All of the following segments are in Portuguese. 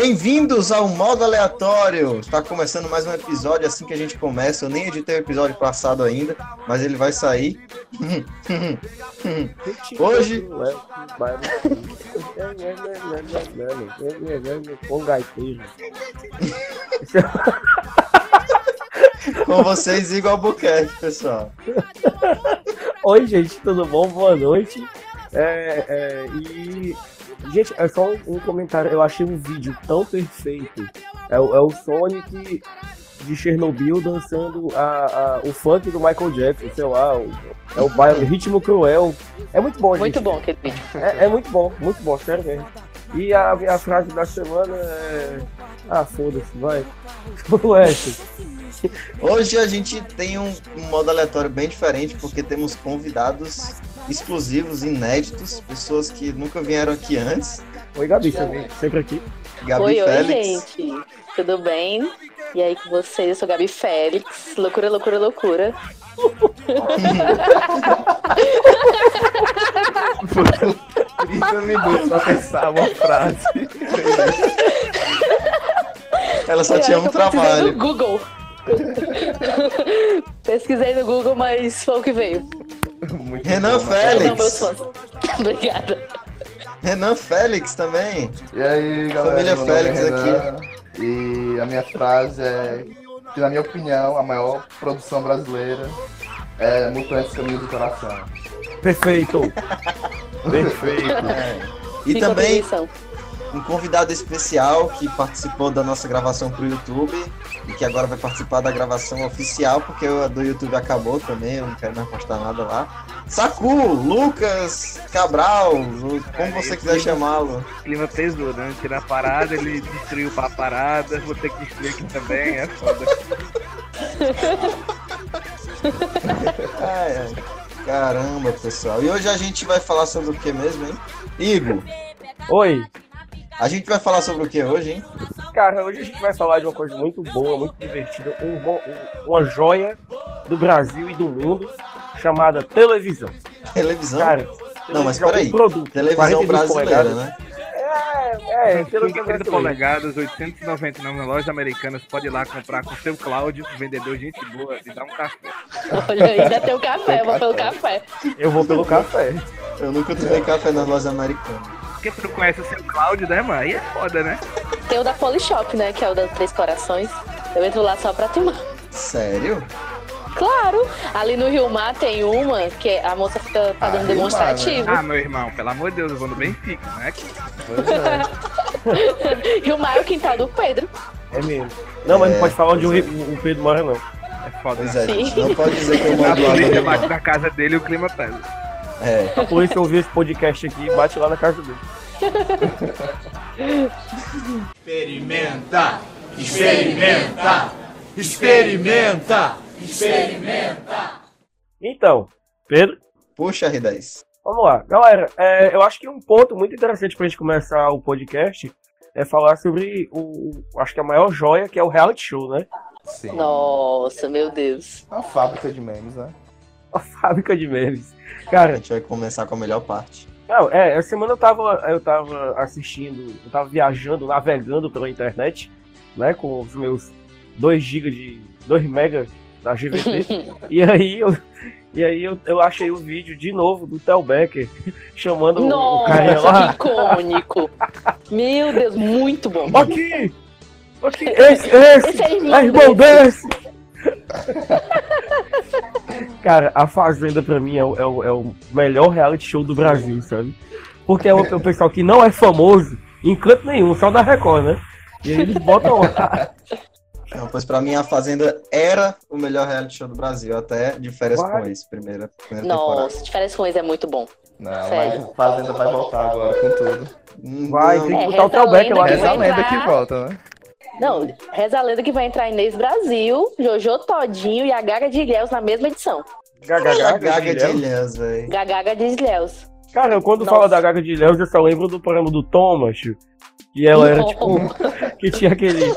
Bem-vindos ao modo aleatório. Está começando mais um episódio assim que a gente começa. Eu nem editei o episódio passado ainda, mas ele vai sair. Hoje. Com gaiteiro. Com vocês, Igor Albuquerque, pessoal. Oi, gente, tudo bom? Boa noite. É, é, e Gente, é só um, comentário. Eu achei um vídeo tão perfeito. É, o, é o Sonic de Chernobyl dançando a, a, o funk do Michael Jackson, sei lá. O, é o baile, ritmo cruel. É muito bom, gente. Muito bom aquele vídeo. É, é, muito bom, muito bom, sério mesmo. E a, a frase da semana é. Ah, foda-se, vai. Hoje a gente tem um, um modo aleatório bem diferente, porque temos convidados exclusivos, inéditos, pessoas que nunca vieram aqui antes. Oi, Gabi, sempre aqui. Gabi oi, Félix. oi, gente. Tudo bem? E aí com vocês? Eu sou Gabi Félix. Loucura, loucura, loucura. Isso me deu pra pensar uma frase. Ela só tinha um trabalho. no Google. Pesquisei no Google, mas foi o que veio. Muito Renan bom, Félix. Obrigada. Renan Félix também. E aí, galera? Família Félix aqui. E a minha frase é que, na minha opinião, a maior produção brasileira é Mutantes Caminho do Coração. Perfeito! Perfeito! É. E também um convidado especial que participou da nossa gravação para o YouTube e que agora vai participar da gravação oficial, porque a do YouTube acabou também, eu não quero mais postar nada lá. Saku, Lucas, Cabral, como você quiser chamá-lo. Clima pesou, né? Tirar a parada, ele destruiu a parada, vou ter que destruir aqui também, é foda. ai, ai. Caramba, pessoal. E hoje a gente vai falar sobre o que mesmo, hein? Igor. Oi. A gente vai falar sobre o que hoje, hein? Cara, hoje a gente vai falar de uma coisa muito boa, muito divertida, um, um, uma joia do Brasil e do mundo chamada televisão. Televisão? Cara, televisão não, mas peraí. Um produto, televisão brasileira, né? É, é, televisão 30 polegadas, 899 lojas americanas, pode ir lá comprar com o seu Cláudio, vendedor gente boa, e dar um café. Olha, ainda tem o café, eu vou pelo café. Eu vou pelo café. Eu nunca tomei café nas lojas americanas. Porque tu não conhece o seu Cláudio, né, mano? Aí é foda, né? Tem o da Polishop, né? Que é o da Três Corações. Eu entro lá só pra tomar. Sério? Claro! Ali no Rio Mar tem uma que a moça fica fazendo ah, demonstrativo. Mar, né? Ah, meu irmão, pelo amor de Deus, eu vou no Benfica, né? Pois é. Rio Mar é o quintal do Pedro. É mesmo. Não, mas é, não pode falar onde o, o Pedro mora, não. É foda, pois né? É, não pode dizer que eu moro lá. A polícia bate na casa dele e o clima pesa. É. A polícia ouvir esse podcast aqui e bate lá na casa dele. Experimenta! Experimenta! Experimenta! Experimenta! Então, Pedro? Puxa, R10. Vamos lá. Galera, é, eu acho que um ponto muito interessante pra gente começar o podcast é falar sobre o. Acho que a maior joia, que é o reality show, né? Sim. Nossa, meu Deus. A fábrica de memes, né? A fábrica de memes. Cara, a gente vai começar com a melhor parte. Não, é, essa semana eu tava, eu tava assistindo, eu tava viajando, navegando pela internet, né, com os meus 2 GB de 2 MB da GVT. e aí eu e aí eu, eu achei o vídeo de novo do Tel Becker chamando Nossa, o cara lá. icônico. Meu Deus, muito bom. Aqui! Aqui, esse, esse, esse é irmão, é irmão desse. Cara, a Fazenda pra mim é o, é, o, é o, melhor reality show do Brasil, sabe? Porque é o, é o pessoal que não é famoso em canto nenhum, só da Record, né? E aí eles botam lá. Não, pois pra mim a Fazenda era o melhor reality show do Brasil, até de férias com ex, primeira, primeira Nossa, temporada. de férias com ex é muito bom. Não, Sério. mas a Fazenda vai voltar agora com tudo. Vai, tem que botar é, o Telbeck lá. Essa lenda que volta, né? Não, reza a lenda que vai entrar Inês Brasil, Jojo Todinho e a Gaga de Ilhéus na mesma edição. Gaga, Gaga, Gaga de Ilhéus, velho. Gaga de Ilhéus. Cara, quando Nossa. fala da Gaga de Ilhéus, eu só lembro do programa do Thomas, que ela era tipo. que tinha aquele.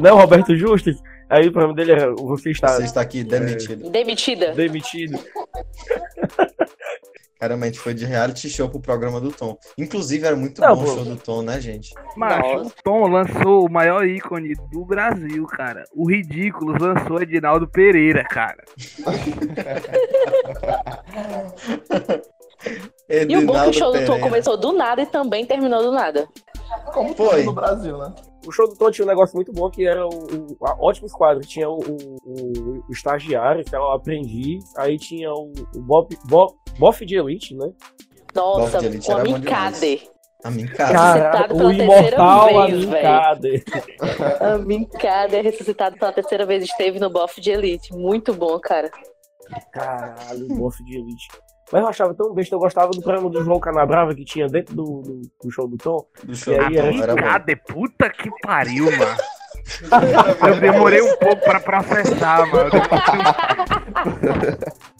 Não, Roberto Justus. Aí o programa dele era. Você está. Você está aqui demitido. É... Demitida. Demitido. Caramba, a gente foi de reality show pro programa do Tom. Inclusive, era muito Não, bom o show do Tom, né, gente? Nossa. o Tom lançou o maior ícone do Brasil, cara. O Ridículos lançou Edinaldo Pereira, cara. E o bom é que o show do Tom Pereira. começou do nada e também terminou do nada. Como Foi. tudo no Brasil, né? O show do Tom tinha um negócio muito bom que era o, o a- ótimos quadros. Tinha o, o, o- estagiário, que era o aprendiz, aí tinha o, o Bob, Bob, Boff de Elite, né? Nossa, Bob de o era bom Amicade. A mim, cara. O imortal terceira vez, Amin véi. Kader. Amicade é ressuscitado pela terceira vez. Esteve no Boff de Elite. Muito bom, cara. Caralho, o Boff de Elite. Mas eu achava tão besta, eu gostava do programa do João Canabrava que tinha dentro do, do, do show do Tom. Do show E do aí, Tom, era. Cadê? Puta que pariu, mano. Eu demorei um pouco pra processar, mano.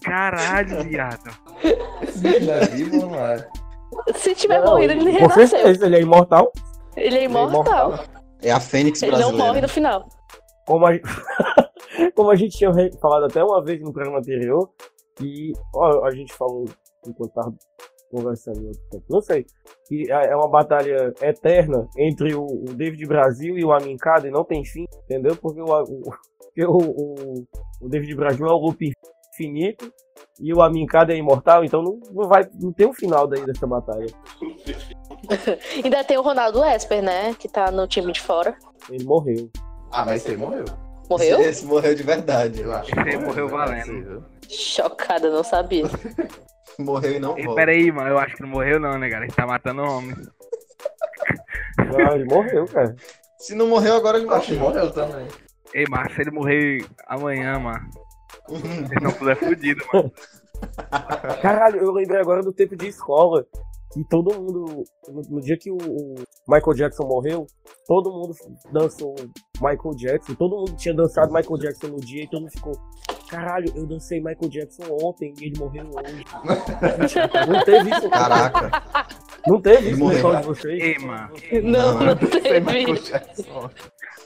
Caralho, viado. Não é vivo, é? Se tiver Não, morrido, ele Com renasceu. certeza, ele é imortal. Ele é imortal. É a Fênix Ele não brasileira. morre no final. Como a, como a gente tinha falado até uma vez no programa anterior, que ó, a gente falou enquanto tava conversando, em outro tempo, não sei, que é é uma batalha eterna entre o, o David Brasil e o Amin Kader, não tem fim, entendeu? Porque o, o, o, o, o David Brasil é o loop infinito e o Amin Kader é imortal, então não, não vai não tem um final daí dessa batalha. Ainda tem o Ronaldo Esper, né? Que tá no time de fora. Ele morreu. Ah, mas esse aí morreu. Morreu? Esse, esse morreu de verdade. Eu acho Esse morreu valendo. Chocada, não sabia. Morreu e não Ei, volta. pera aí, mano. Eu acho que não morreu, não, né, cara? Ele tá matando homem. Não, ele morreu, cara. Se não morreu, agora ele Eu acho que morreu. morreu também. Ei, mas se ele morrer amanhã, mano. Se ele não puder fudido, mano. Caralho, eu lembrei agora do tempo de escola. Que todo mundo. No, no dia que o, o Michael Jackson morreu, todo mundo dançou Michael Jackson. Todo mundo tinha dançado Michael Jackson no dia e todo mundo ficou. Caralho, eu dancei Michael Jackson ontem e ele morreu hoje. não teve isso. Caraca. Não teve Ele isso de vocês. Ei, mano. Não, não Sem Michael teve. Jackson.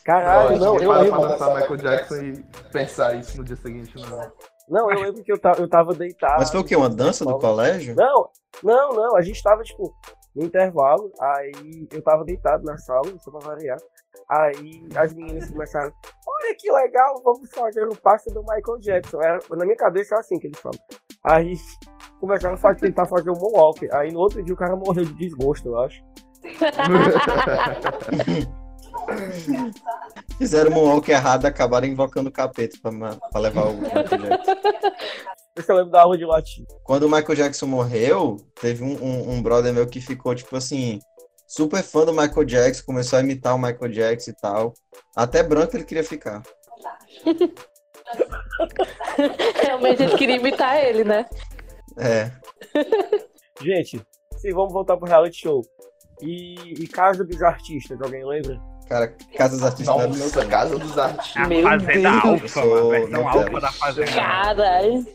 Caralho, não, eu para pra lembro. dançar Michael Jackson e pensar isso no dia seguinte, não. Não, eu lembro que eu, ta- eu tava deitado. Mas foi o quê? Uma dança do colégio? Não, não, não. A gente tava, tipo, no intervalo, aí eu tava deitado na sala, só pra variar. Aí as meninas começaram, olha que legal, vamos fazer o passe do Michael Jackson. Era, na minha cabeça é assim que eles falam. Aí começaram a tentar fazer o Moonwalk. Aí no outro dia o cara morreu de desgosto, eu acho. Fizeram um walk errado e acabaram invocando o capeta pra, pra levar o Michael Jackson. Eu só lembro da aula de latim. Quando o Michael Jackson morreu, teve um, um, um brother meu que ficou, tipo assim, super fã do Michael Jackson, começou a imitar o Michael Jackson e tal. Até branco ele queria ficar. Realmente ele queria imitar ele, né? É. Gente, sim, vamos voltar pro reality show. E, e Casa dos Artistas, alguém lembra? Cara, Casas Artistas não era do meu Nossa, tempo. Casa dos Artistas. A Meu Fazenda Deus. Alfa, sou mano. Nutella. Alfa da Fazenda. Caralho.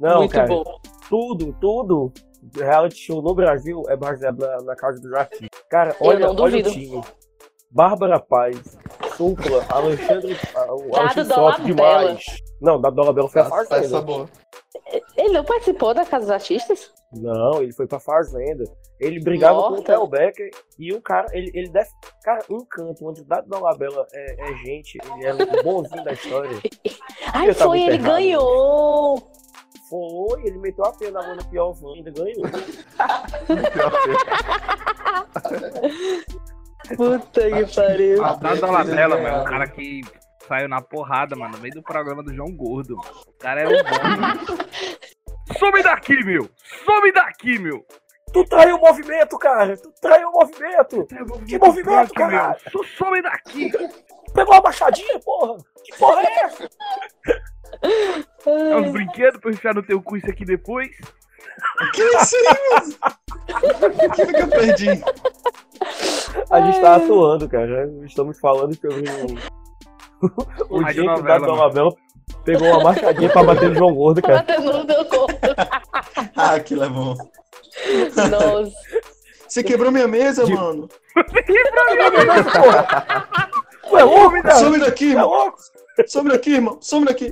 Não, Muito cara. bom. tudo, tudo, reality show no Brasil é baseado na, na casa dos artistas. Cara, olha, não olha o time. Bárbara Paz, Supla, Alexandre, ah, Alexandre Soto Dolabella. demais. Não, da Dolabella foi a Essa, essa Fazenda. boa. Ele não participou da Casa dos Artistas? Não, ele foi pra Fazenda. Ele brigava com o. Theo Becker e o cara, ele, ele deve. Cara, um canto onde o Dado Dolabella é, é gente, ele é o bonzinho da história. Ai, foi, ele enterrado. ganhou! Foi, ele meteu a pena na mão do Piovan e ainda ganhou. Puta que pariu. A da Dolabella, mano, o cara que saiu na porrada, mano, no meio do programa do João Gordo. O cara é um bom, mano. Some daqui, meu! Some daqui, meu! Tu traiu o movimento, cara! Tu traiu o movimento! Que movimento, Aqui, meu! caralho? Tu Some daqui! Pegou uma machadinha, porra! Que porra é essa? É uns brinquedos pra eu enfiar no teu cu isso aqui depois? Que isso aí, mano? O que foi que eu perdi? A gente tá atuando, cara. Estamos falando sobre o, o Rádio dia que o novela, Dado Dolabella pegou uma machadinha pra bater no João Gordo, cara. No meu corpo. Ah, aquilo é bom. Nossa. Você quebrou minha mesa, De- mano. Tu é louco, cara? Some daqui, Tu é irmão. louco? Some daqui, irmão. Some daqui.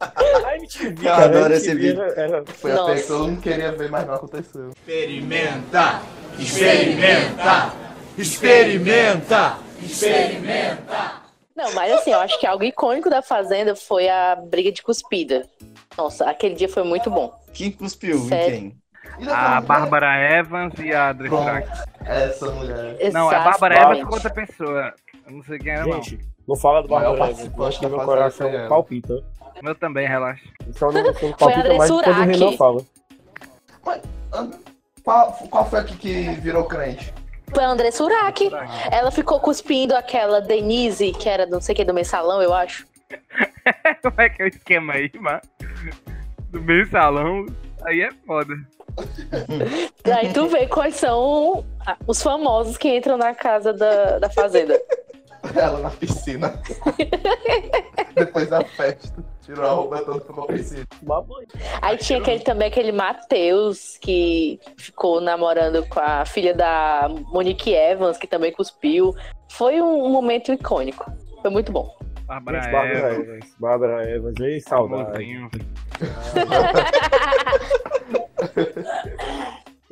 A MTV, Eu cara, adoro esse vídeo. Era, era- Foi Nossa. até que todo mundo queria ver, mas não aconteceu. Experimenta, experimenta, experimenta, experimenta. Não, mas assim, eu acho que algo icônico da Fazenda foi a briga de cuspida. Nossa, aquele dia foi muito bom. Quem cuspiu em Sério? quem? E A Bárbara Evans e a. Frank. Essa mulher. Não, é a Bárbara. Evans com outra pessoa. Eu não sei quem é, não. Gente, não fala do Bárbara Evans. participante Acho que meu coração ela. palpita. Meu também, relaxa. Só não, não palpita mais quando o. Renan fala. Qual, qual foi aqui que virou crente? Foi a André Surak. Ela ficou cuspindo aquela Denise, que era não sei o que do mensalão, eu acho. Como é que é o esquema aí, mano? Do meio salão. Aí é foda. Aí tu vê quais são os famosos que entram na casa da, da fazenda. Ela na piscina. Depois da festa. Tirou a roupa toda ficou piscina. Aí tinha aquele também, aquele Matheus, que ficou namorando com a filha da Monique Evans, que também cuspiu. Foi um, um momento icônico. Foi muito bom. Bárbara Gente, Bárbara Evans. Evans. Bárbara Evans. Ei, saudade. famosinho.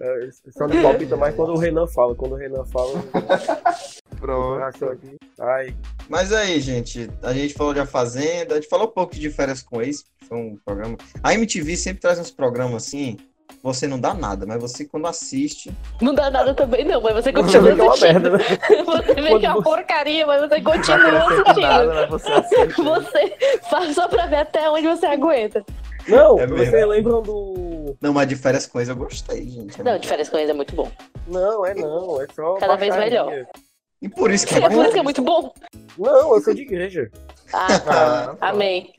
É, Só não palpita mais quando o Renan fala. Quando o Renan fala, Pronto. aqui. Ai, Mas aí, gente, a gente falou de A Fazenda, a gente falou um pouco de Férias com Ex, que foi um programa. A MTV sempre traz uns programas assim, você não dá nada, mas você quando assiste. Não dá nada também, não, mas você você continua vê que é uma assistindo. merda, né? Você vê que é uma você- porcaria, mas você continua acrescenta nada, assistindo. né? Você assiste. Você faz só pra ver até onde você aguenta. Não, É mesmo. vocês lembram do. Não, mas de Férias com Ex eu gostei, gente. É Não, de férias com eles é muito bom. Não, é não. É só. Cada vez melhor. E por isso que É por isso que é muito bom. Não, eu sou de igreja. Ah, Ah, amém.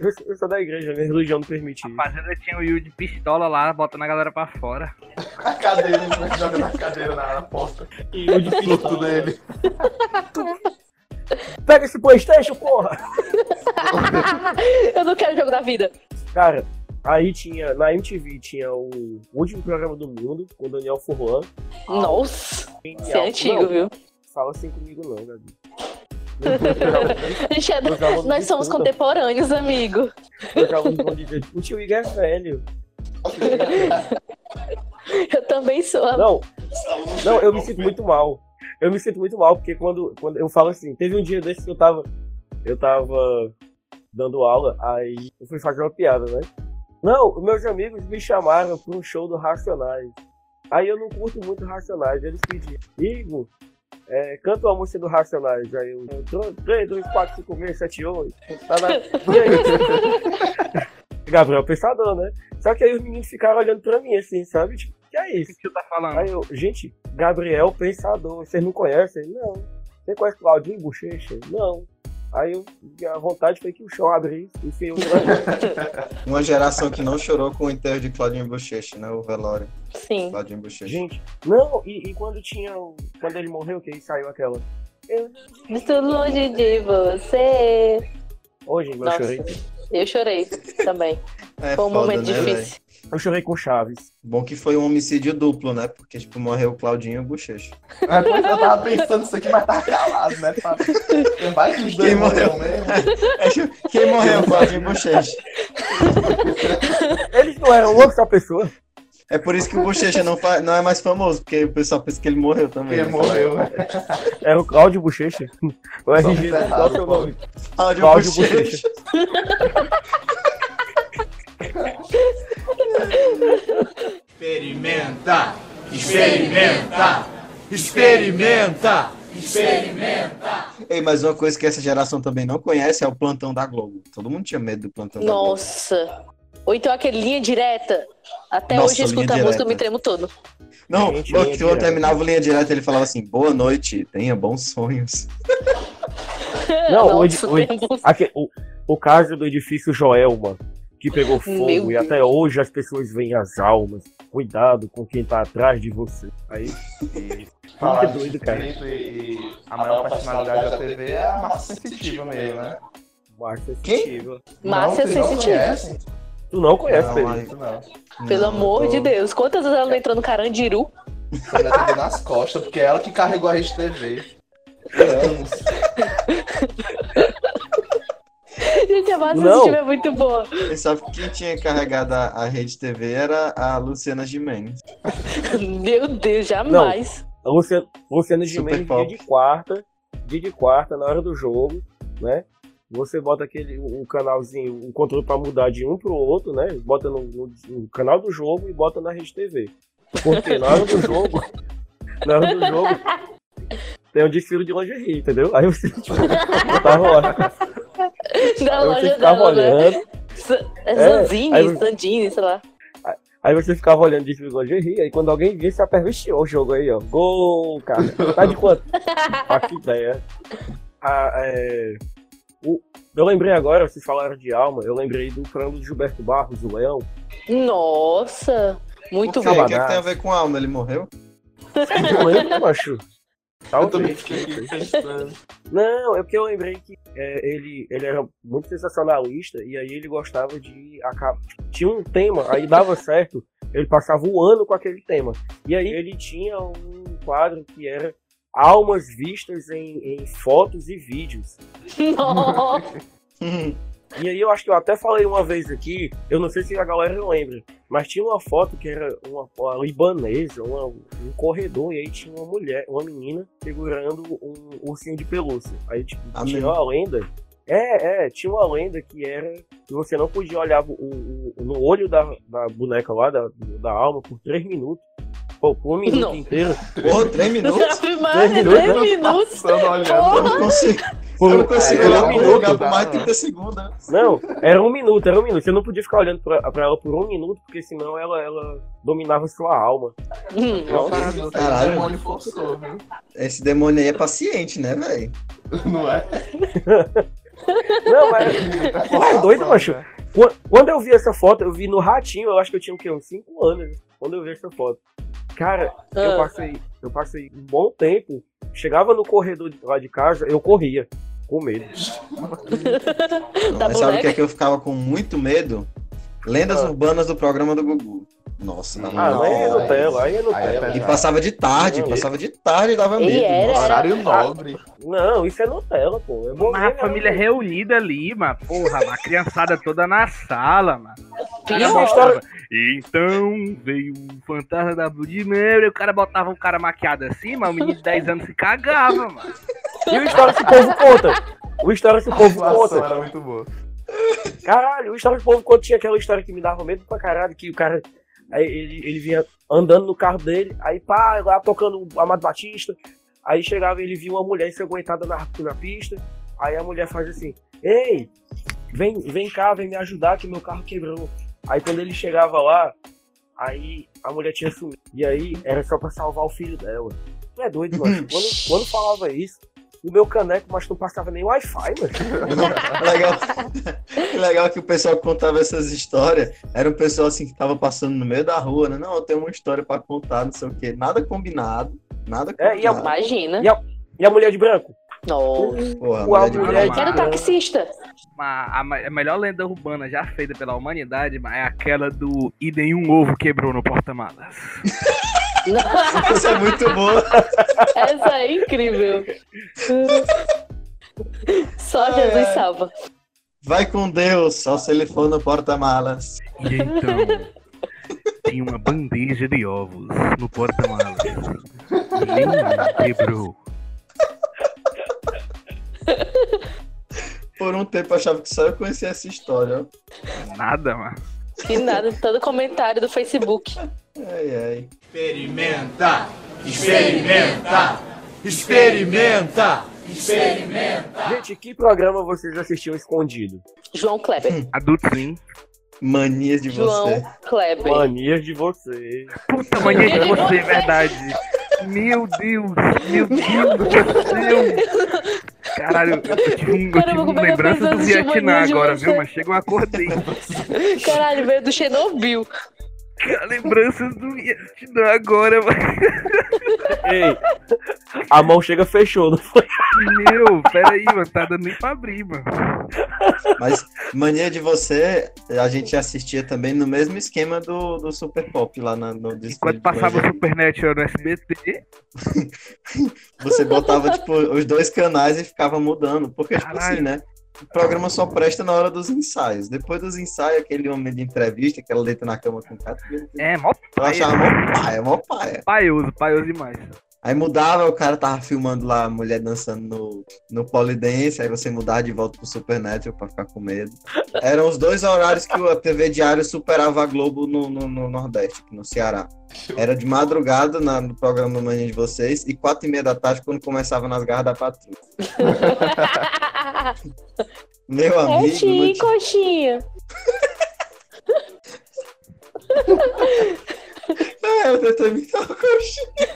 Eu sou- eu sou da igreja, minha religião não permite isso. Fazenda tinha o Yu de pistola lá, botando a galera pra fora. A cadeira, né? joga na cadeira na, na porta. E o de pistola. dele. Pega esse Playstation, porra! Eu não quero jogo da vida. Cara, aí tinha, na MTV tinha o último programa do mundo, com o Daniel Furlan. Nossa, Genial. isso é antigo, Não, viu? Fala assim comigo não, Gabi. A é- alunos Nós somos contemporâneos, amigo. Meus alunos vão dizer, o tio Igor é velho. Eu também sou. Não, não, eu me sinto muito mal. Eu me sinto muito mal, porque quando, quando eu falo assim, teve um dia desse que eu tava. Eu tava dando aula, aí eu fui fazer uma piada, né? Não, meus amigos me chamaram pra um show do Racionais. Aí eu não curto muito Racionais. Eles pediram, Igor, é, canta uma música do Racionais. Aí eu, 3, 2, 4, 5, 6, 7, 8. Tá na... E aí? Gabriel Pensador, né? Só que aí os meninos ficaram olhando pra mim assim, sabe? Tipo, que é O isso? que você tá falando? Aí eu, gente, Gabriel Pensador, vocês não conhecem? Não. Você conhece Claudinho Bochecha? Não. Aí eu, a vontade foi que o show abrisse e fui eu Uma geração que não chorou com o enterro de Claudinho Bochecha, né? O velório. Sim. Claudinho Bochecha. Gente, não, e, e quando tinha. o- Quando ele morreu, que aí saiu aquela. Eu, Estou longe de você. Hoje, eu Nossa. chorei. Eu chorei também. É Foi um foda, momento né, difícil. Eu chorei com Chaves. Bom que foi um homicídio duplo, né? Porque, tipo, morreu o Claudinho e o Bochecha. Pois, eu tava pensando isso aqui, mas tava calado, né? Pra... Vai que os dois Quem morreu? mesmo. Quem morreu? Claudinho e Bochecha. Eles não eram uma só pessoa. É por isso que o Bochecha não, fa- não é mais famoso, porque o pessoal pensa que ele morreu também. Quem né? morreu, né? Era o Cláudio Bochecha. O RG, qual é o seu nome? Cláudio Cláudio Bochecha. Experimenta, experimenta, experimenta, experimenta. Ei, mas uma coisa que essa geração também não conhece é o plantão da Globo. Todo mundo tinha medo do plantão da Globo. Nossa. Ou então aquele linha direta. Até Nossa, hoje eu linha a música, eu me tremo todo. Não, quando direta. terminava o linha direta, ele falava assim: boa noite, tenha bons sonhos. Não, o, Nossa, o, temos- aque- o, o caso do edifício Joelma, que pegou fogo Meu e até hoje as pessoas veem as almas. Cuidado com quem tá atrás de você. Aí, Falar que doido, de cara. E, e a maior personalidade da TV é a massa sensitiva mesmo, né? Márcia? Sensitiva. Márcia Sensitiva. Tu não conhece, Não, Pedro? não. Pelo Não, amor tô- de Deus. Quantas vezes ela não entrou no Carandiru? Foi metendo nas costas, porque é ela que carregou a Rede TV. Anos. Gente, a Massa Não. é muito boa. Você sabe que quem tinha carregado a, a Rede TV era a Luciana Gimenez. Meu Deus, jamais. A Luciana, Luciana Gimenez, dia de quarta, dia de quarta, na hora do jogo, né? Você bota aquele o canalzinho, o controle pra mudar de um pro outro, né? Bota no, no- no canal do jogo e bota na Rede TV. Porque na hora do jogo, na hora do jogo, tem um desfile de lingerie, entendeu? Aí você tipo, tava lá, Da aí loja ficava dela, né? olhando, Sa- É, Zanzini, aí- Sandini, sei lá. aí você ficava olhando de lingerie, aí quando alguém via, você aperfeiçoou o jogo aí, ó. Gol, cara. Tá de quanto? Ah, que ideia. Ah, é, o- eu lembrei agora, vocês falaram de alma, eu lembrei do frango de Gilberto Barros, o Leão. Nossa, muito bom. O que, é que tem a ver com alma? Ele morreu? Não lembro, macho. Eu também Talvez. fiquei pensando. Não, é porque eu lembrei que é, ele, ele era muito sensacionalista e aí ele gostava de. Tinha um tema, aí dava certo, ele passava um ano com aquele tema. E aí ele tinha um quadro que era Almas vistas em, em fotos e vídeos. Nossa. E aí eu acho que eu até falei uma vez aqui, eu não sei se a galera lembra, mas tinha uma foto que era uma, uma libanesa, uma- um corredor, e aí tinha uma mulher, uma menina, segurando um ursinho de pelúcia. Aí tipo, Amém. tinha uma lenda. É, é, tinha uma lenda que era que você não podia olhar o, o- no olho da, da boneca lá, da, da alma, por três minutos. Pô, por um minuto Não. inteiro. Porra, três minutos? Maria, minutos, três minutos. Passando olhando. Eu não consigo, Por, eu não consigo era olhar um minuto. mais de dá, 30 segundos. né? Não, era um minuto, era um minuto. Você não podia ficar olhando pra, pra ela por um minuto, porque senão ela, ela dominava sua alma. Hum, Nossa. Caralho. O demônio forçou, viu? Esse demônio aí é paciente, né, velho? Não é? Não, mas. Porra, é doido, macho. Qu- Quando eu vi essa foto, eu vi no ratinho, eu acho que eu tinha o quê? Uns 5 anos. Quando eu vi essa foto. Cara, eu Ah. passei, eu passei um bom tempo. Chegava no corredor lá de casa, eu corria. Com medo. Mas sabe o que é que eu ficava com muito medo? Lendas Ah. urbanas do programa do Gugu. Nossa, dava Ah, uma aí é. Nutella, aí é é Nutella. E passava de tarde, passava de tarde e dava E medo. era-. Horário nobre. Não, isso é Nutella, pô. É bom Mas a família reunida ali, mano. Porra, a criançada toda na sala, mano. Então veio o fantasma da Blood Mary, o cara botava um cara maquiado assim, mas o menino de 10 anos se cagava, mano. E o história que o povo conta? O história que o povo situação conta? era muito boa. Caralho, o história que o povo conta tinha aquela história que me dava medo pra caralho, que o cara. Aí ele, ele vinha andando no carro dele, aí pá, lá tocando o Amado Batista. Aí chegava e ele via uma mulher ensanguentada na, na pista. Aí a mulher faz assim: Ei, vem, vem cá, vem me ajudar que meu carro quebrou. Aí quando ele chegava lá, aí a mulher tinha sumido. E aí era só pra salvar o filho dela. Tu é doido, mano. Quando, quando falava isso, o meu caneco, mas não passava nem Wi-Fi, mano. legal. legal que o pessoal que contava essas histórias era um pessoal assim que tava passando no meio da rua, né? Não, eu tenho uma história pra contar, não sei o quê. Nada combinado. Nada É, e a- combinado. Imagina. E a- E a mulher de branco? Nossa. Porra, Uau, mulher de mulher branco. Era taxista. A, a melhor lenda urbana já feita pela humanidade é aquela do E nenhum ovo quebrou no porta-malas. Isso é muito boa. Essa é incrível. Só Jesus ai. salva. Vai com Deus, só se ele for no porta-malas. E então, tem uma bandeja de ovos no porta-malas. E nenhum quebrou. Por um tempo eu achava que só eu conhecia essa história. Nada, mano. Que nada, todo comentário do Facebook. Ai, ai. Experimenta, experimenta, experimenta, experimenta. Gente, que programa vocês assistiam escondido? João Kleber. Adulto sim. Manias de João você. Kleber. Manias de vocês. Puta mania de você, é verdade. Meu Deus, meu Deus do céu. Caralho, eu, eu tive, um, eu Caramba, tive como é que lembranças eu do Vietnã agora, você? viu? Mas chega eu acordei. Caralho, veio do Chernobyl. Cara, lembranças do Vietnã agora, mano. Ei, a mão chega fechou, não foi? Meu, peraí, mano, tá dando nem pra abrir, mano. Mas Mania de você, a gente assistia também no mesmo esquema do, do Super Pop lá na, no Disney. Enquanto passava o Supernatural no SBT, Você botava, tipo, os dois canais e ficava mudando. Porque, tipo Caralho. assim, né? O programa só presta na hora dos ensaios. Depois dos ensaios, aquele homem de entrevista, aquela letra na cama com o cara. É, mó Eu paia. achava mó paia, mó paia. Paioso, paioso demais. Aí mudava, o cara tava filmando lá a mulher dançando no, no polidense, aí você mudava de volta pro Supernatural pra ficar com medo. Eram os dois horários que a TV Diário superava a Globo no, no, no Nordeste, no Ceará. Era de madrugada na- no programa Manhã de vocês e quatro e meia da tarde quando começava nas garras da patrulha. Meu É amigo, sim, não tinha- coxinha. É, eu tentei imitar o coxinha.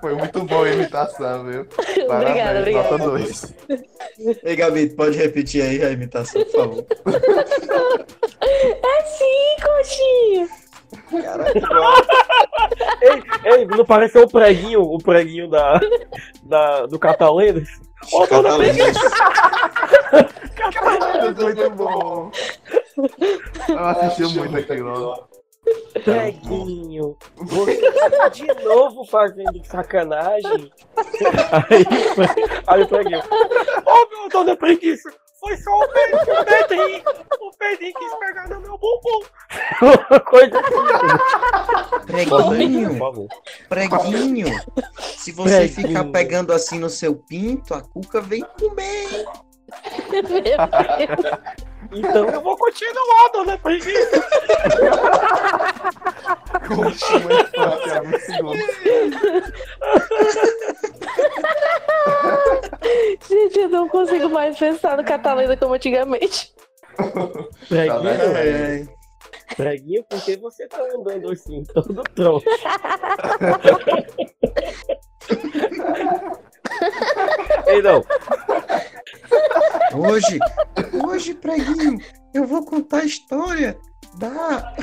Foi muito boa a imitação, viu? Obrigada, Parabéns, obrigada. nota 2. Ei, Gabi, pode repetir aí a imitação, por favor. É sim, coxinha. Caraca, igual. Ei, não pareceu o preguinho, o preguinho da, da, do Catalendas? Ô, dona Catalina. Muito bom. Eu assisti muito aquilo. Preguinho, você tá de novo fazendo sacanagem? Aí, aí o preguinho, ô meu dona preguiça, foi só o Pedrinho, o Pedrinho, quis pegar no meu bumbum. Coisa assim. Preguinho. por favor. Preguinho, se você Preguinho. ficar pegando assim no seu pinto, a cuca vem comer. Então eu vou continuar, dona preguiça. Continua a infância, muito seguro. Gente, eu não consigo mais pensar no Catalina como antigamente. Preguinho, É, preguinho, por que você tá andando assim, todo tronco? Ei, não, Hoje, hoje, preguinho, eu vou contar a história da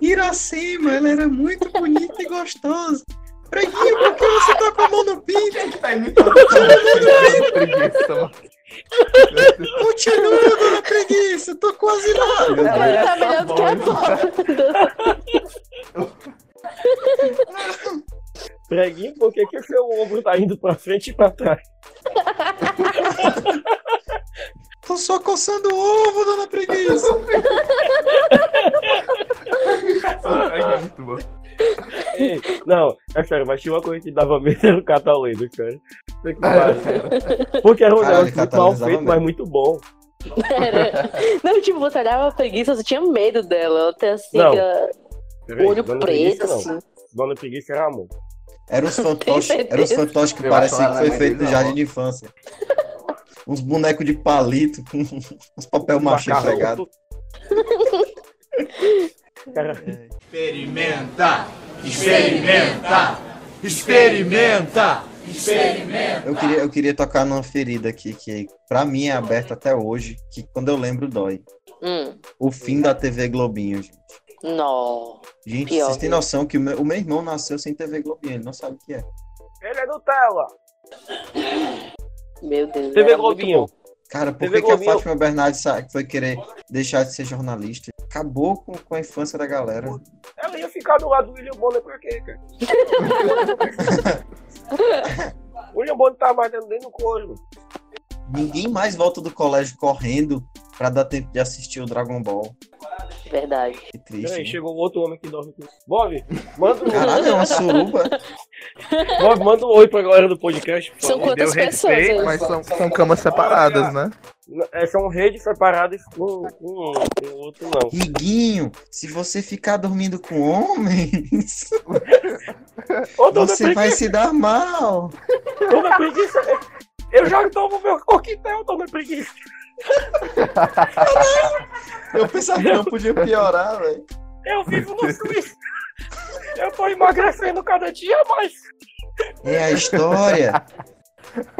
Iracema. Ela era muito bonita e gostosa. Preguinho, por que você tá com a mão no pinto? Tá imitando. Continua, dona preguiça, eu tô quase lá. Ela é tá melhor do que a voz. preguinho, por que, que o seu ombro tá indo pra frente e pra trás? Tô só coçando o ovo, dona preguiça. É muito bom. Ei, não, é sério, mas tinha uma coisa que dava medo era o Catalendo, cara. Que pariu. Porque era um negócio muito mal feito, medo. mas muito bom. Era. Não, tipo, você olhava a preguiça, você tinha medo dela. Ela tem assim, Não. Peraí, olho Dona preto, Preguiça, não. assim. Dona Preguiça era amor. Era os fantoches, era os fantoches que Eu acho que foi mais feito no jardim não. de infância. Uns bonecos de palito com uns papel machê pregado. Experimenta, experimenta, experimenta, experimenta. Eu queria, eu queria tocar numa ferida aqui que pra mim é aberta até hoje, que quando eu lembro dói. Hum, O fim da TV Globinho, gente. não. Gente, Pior, vocês têm noção que o meu, o meu irmão nasceu sem TV Globinho, ele não sabe o que é. ele é Nutella. Meu Deus. TV era muito Globinho. bom. Cara, por TV que, que a Fátima Bernardes foi querer deixar de ser jornalista? Acabou com, com a infância da galera. Ela ia ficar do lado do William Bonner pra quê, cara? o William Bonner tá mais dentro no couro. Ninguém mais volta do colégio correndo pra dar tempo de assistir o Dragon Ball. Verdade. Que triste. Peraí, né? chegou um outro homem que dorme com Bob, manda um, Caralho, é uma suruba. Bob, manda um oi pra galera do podcast. São favor. quantas deu pessoas respeito, aí? Mas são, são camas separadas, né? É, são redes separadas com, com um, com o outro não. Miguinho, se você ficar dormindo com homens, você vai Preguiça, se dar mal. dona Preguiça, eu já tomo meu coquetel, dona Preguiça. Eu pensava que não podia piorar, velho. Eu vivo no Suíço. Eu tô emagrecendo cada dia mais. É a história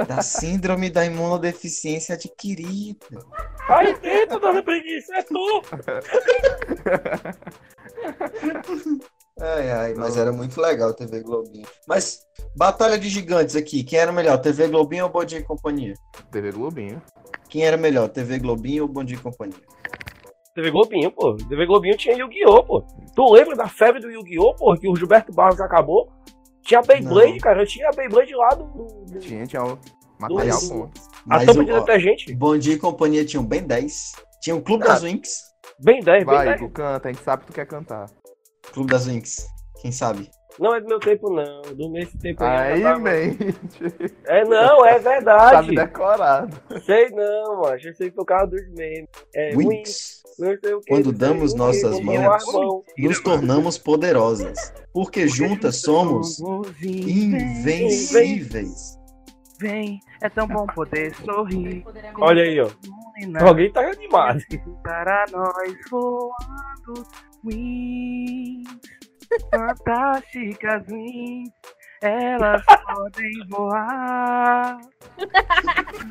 da síndrome da imunodeficiência adquirida. Aí dentro, dona Preguiça, é tu. Ai, ai, mas era muito legal TV Globinho. Mas, batalha de gigantes aqui, quem era melhor, TV Globinho ou Bom Dia e Companhia? TV Globinho. Quem era melhor, TV Globinho ou Bom Dia e Companhia? TV Globinho, pô. TV Globinho tinha Yu-Gi-Oh, pô. Tu lembra da febre do Yu-Gi-Oh, pô? Que o Gilberto Barros acabou? Tinha Beyblade, Não. cara. Eu tinha a Beyblade lá do. do- do- Tinha, tinha, um- Material Dois. bom. A Mas tampa o, de detergente? Bom Dia e Companhia tinha um bem 10. Tinha o Clube Ah. das Winx. Bem 10, bem Vai, 10. Igor, canta, a gente sabe que tu quer cantar. Clube das Winx. Quem sabe? Não é do meu tempo, não. Do meu tempo Aí, tava- mente. É, não, é Sabe verdade. decorado. Sei não, mano. Eu sei tocar dos memes. É, Wings, Winx. não sei o que, Quando sei damos nossas mãos. Nos tornamos poderosas. Porque juntas somos invencíveis. Vem, é tão bom poder sorrir. Olha aí, ó. Alguém tá animado. Para nós voando, wings, fantásticas wings, elas podem voar.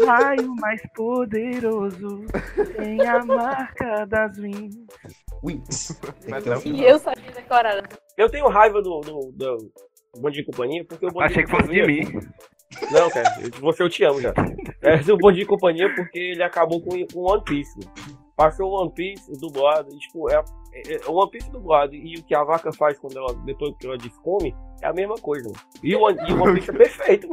Raio mais poderoso tem a marca das wings. Um final. E eu sabia decorar. Eu tenho raiva do, do, do Bom Dia e Companhia, porque o Bom Dia Achei que fosse de mim. Não, cara, eu- você eu te amo já. É do Bom Dia e Companhia porque ele acabou com com One Piece. Passou o One Piece dublado, e, tipo, é o One Piece dublado e o que a vaca faz quando ela, depois que ela descome, é a mesma coisa. mano. E o One, e o One Piece é perfeito,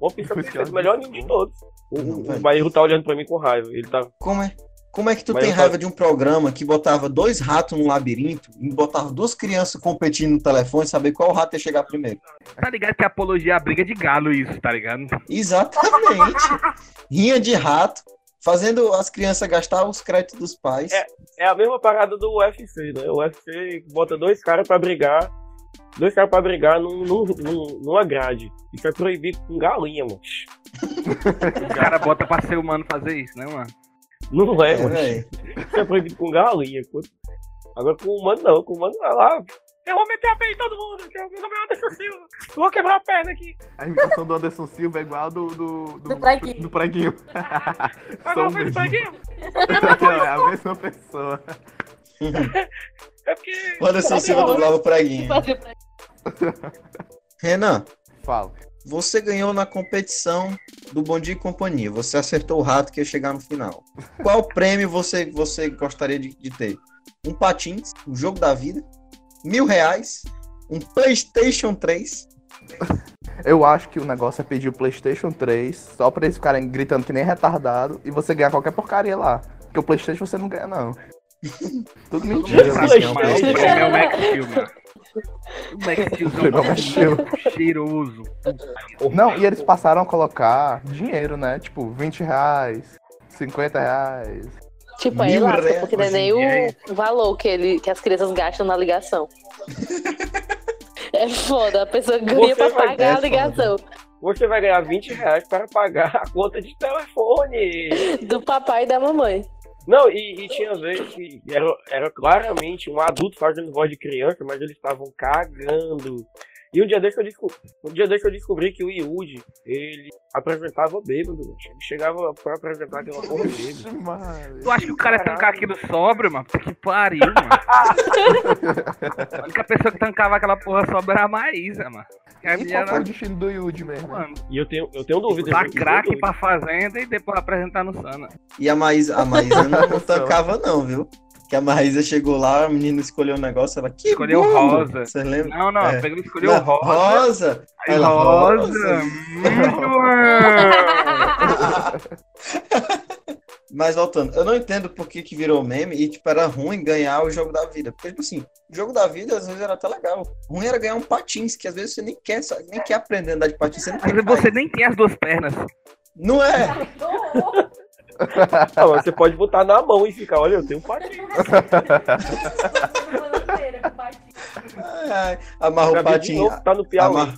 One Piece é perfeito, o melhor anime de todos. O, o, o Bairro tá olhando pra mim com raiva. Ele tá. Como é? Como é que tu Mas tem eu raiva de um programa que botava dois ratos num labirinto e botava duas crianças competindo no telefone e saber qual rato ia chegar primeiro? Tá ligado que apologia é a briga de galo isso, tá ligado? Exatamente. Rinha de rato, fazendo as crianças gastar os créditos dos pais. É. É a mesma parada do UFC, né? O UFC bota dois caras pra brigar. Dois caras pra brigar num, num, num- numa grade. Isso é proibido com galinha, mano. O cara bota pra ser humano fazer isso, né, mano? Não é, É, mano. Isso é proibido com galinha. Agora com o humano não, com o humano vai lá. Eu vou meter a pé em todo mundo, que eu vou meu Anderson Silva. Eu vou quebrar a perna aqui. A imitação do Anderson Silva é igual a do. Do, do, Do Preguinho. do Preguinho. Agora o foi isso aqui. É a mesma pessoa. É porque. O Anderson Silva dublava o preguinho. Renan, Fala. você ganhou na competição do Bom Dia e Companhia. Você acertou o rato que ia chegar no final. Qual prêmio você, você gostaria de, de ter? Um patins, um jogo da vida, mil reais, um PlayStation 3. Eu acho que o negócio é pedir o PlayStation 3 só pra eles ficarem gritando que nem retardado e você ganhar qualquer porcaria lá. Porque o PlayStation você não ganha, não. Tudo mentira. É o é o prêmio é o mano. O Max Pegou mais Steelzão cheiroso. Não, e eles passaram a colocar dinheiro, né? Tipo, 20 reais, 50 reais. Tipo, lasca, reais porque não é nem o valor que, ele, que as crianças gastam na ligação. É foda, a pessoa ganha Você pra pagar é a foda. ligação. Você vai ganhar 20 reais para pagar a conta de telefone. Do papai e da mamãe. Não, e, e tinha vezes que era, era claramente um adulto fazendo voz de criança, mas eles estavam cagando. E um dia desse eu descobri, um dia desse eu descobri que o Yudi, ele apresentava bêbado. Ele chegava pra apresentar aquela porra bêbado. Demais. Tu acha que o cara ia tancar aquilo sóbrio, mano? Que pariu, mano. A única pessoa que tancava aquela porra sóbria era a Maísa, mano. A E qual foi o destino do Yudi mesmo? mano, E eu tenho, eu tenho dúvidas. dar dúvidas. pra fazenda e depois apresentar no Sana. E a Maísa, a Maísa não, não tancava, não, viu? Que a Maísa chegou lá, a menina escolheu um negócio, ela que Escolheu bom! rosa. Você lembra? Não, não, É. pegou escolheu Não, rosa. rosa. Aí Ela, rosa. Hum, Mas voltando, eu não entendo por que, que virou meme e, tipo, era ruim ganhar o jogo da vida. Porque, tipo assim, o jogo da vida às vezes era até legal. Ruim era ganhar um patins, que às vezes você nem quer, nem quer aprender a andar de patins, você não Às quer você nem tem as duas pernas. Não é? Ah, mas você pode botar na mão e ficar, olha, eu tenho um patinho. Ai, ai. Amarra o novo, tá no Piauí. amarra,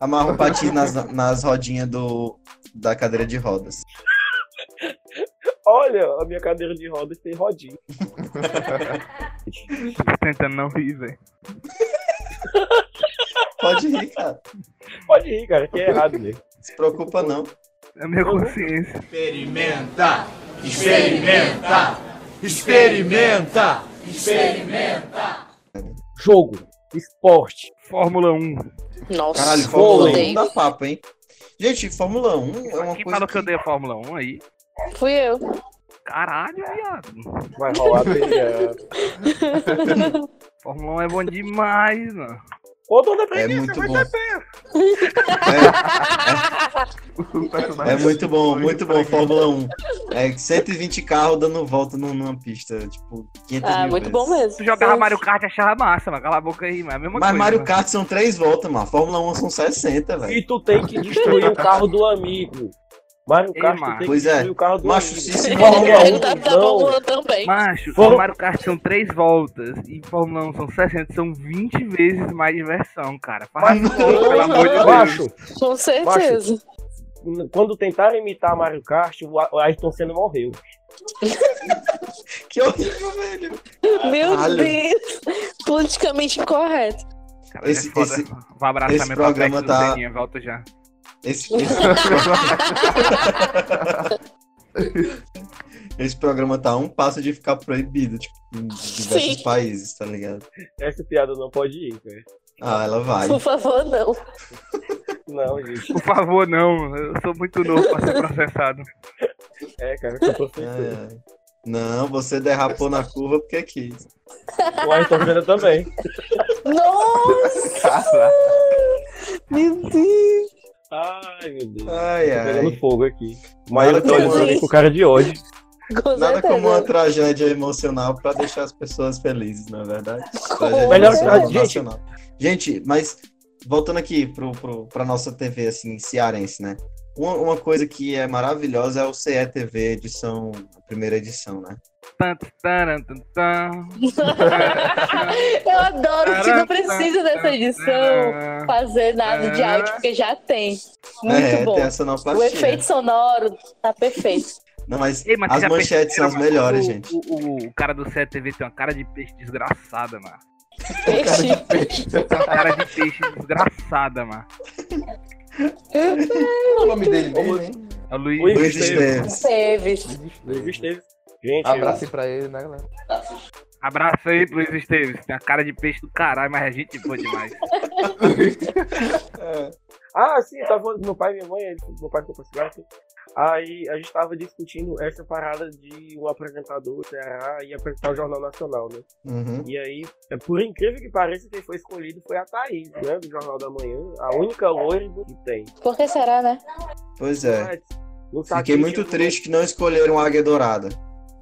amarra o patins nas, nas rodinhas do, da cadeira de rodas. Olha, a minha cadeira de rodas tem rodinha. Tô tentando não rir, velho. Pode rir, cara. Pode ir, cara, que é errado mesmo. Se preocupa não. É a minha consciência. Experimenta, experimenta, experimenta, experimenta. Jogo, esporte. Fórmula 1. Nossa, Caralho, Fórmula 1 odeio. não dá papo, hein? Gente, Fórmula 1 é uma Quem coisa falou que que... odeia Fórmula 1 aí? Fui eu. Caralho, viado. Vai rolar trilha. Fórmula 1 é bom demais, mano. Ô, dona É Preguiça, muito vai bom. ter pé. É, é muito bom, muito bom, Fórmula 1. É 120 carros dando volta num- numa pista, tipo, 500 Ah, mil muito vezes. bom mesmo. Tu jogava Mario Kart e achava massa, mano. Cala a boca aí, mas é a mesma Mas coisa. Mario mano. Kart são 3 voltas, mano. Fórmula 1 são 60, velho. E tu tem que destruir o carro do amigo. Mario Ei, Kart, tu mano. tem Pois que é. o carro do Macho, se esse É, Fórmula é, 1 da, da não. Fórmula 1 também. Macho, o Mario Kart são 3 voltas e Fórmula 1 são 60, são 20 vezes mais diversão, cara. Faz Mas, isso, pelo amor de Deus. Macho, Com certeza. quando tentaram imitar Mario Kart, o Ayrton Senna morreu. Que horrível, velho. Meu Caralho. Deus. Politicamente incorreto. Cara, Esse- é esse- Vou abraçar esse meu programa tá- do Zeninha, volto já. Esse, esse... Esse programa tá a um passo de ficar proibido, tipo, em diversos Sim. países, tá ligado? Essa piada não pode ir, velho. Ah, ela vai. Por favor, não. Não, gente. Por favor, não. Eu sou muito novo pra ser processado. É, cara, eu tô pensando. É. Não, você derrapou na curva porque quis. O Ayrton Senna também. Nossa, Cara, meu Deus. Ai, meu Deus. Ai, Tô pegando ai. fogo aqui. Mas eu tô olhando como- pra mim com cara de ódio. Com Nada certeza. como uma tragédia emocional pra deixar as pessoas felizes, não é verdade? Tragédia Melhor emocional gente. Gente, mas voltando aqui pro, pro, pra nossa TV, assim, cearense, né? Uma, uma coisa que é maravilhosa é o CE TV edição, a primeira edição, né? Eu adoro que não precisa dessa edição fazer nada de áudio, porque já tem. Muito é, bom. tem O efeito sonoro tá perfeito. Não, mas Ei, mas as manchetes são as melhores, mano, gente. O, o, o cara do CTV tem uma cara de peixe desgraçada, mano. Peixe. Uma cara de peixe desgraçada, mano. qual é o nome dele mesmo, hein? É o Luiz. Luiz Luiz Esteves. Esteves. Teve. Luiz Esteves. Gente, Abraço aí pra ele, né, galera? Abraço aí pro Luiz Esteves. Tem a cara de peixe do caralho, mas a gente boa demais. Ah, sim, eu tava falando com meu pai e minha mãe, meu pai ficou pra cigarro. assim. Aí a gente tava discutindo essa parada de um apresentador do Ceará e apresentar o Jornal Nacional, né? Uhum. E aí, é, por incrível que pareça, quem foi escolhido foi a Thaís, né? Do Jornal da Manhã, a única loira que tem. Por que será, né? Pois é. Mas, Fiquei que muito triste que não escolheram a Águia Dourada.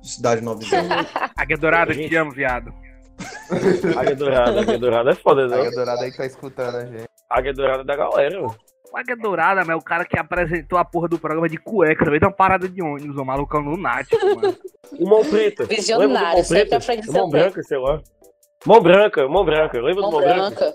De Cidade Nova Isolda. Águia Dourada, Gente. te amo, viado. Águia Dourada, Águia Dourada é foda, né? a Dourada aí que tá escutando a gente. Águia Dourada da galera, mano. O Águia Dourada, mas é o cara que apresentou a porra do programa de cueca, também de uma parada de ônibus, o malucão lunático, mano. O Mão Preta. Visionário, Mão sempre Preta? à frente do Mão. Branca, sei lá. Mão Branca, Mão Branca. Lembra do Mão Mão Branca? branca.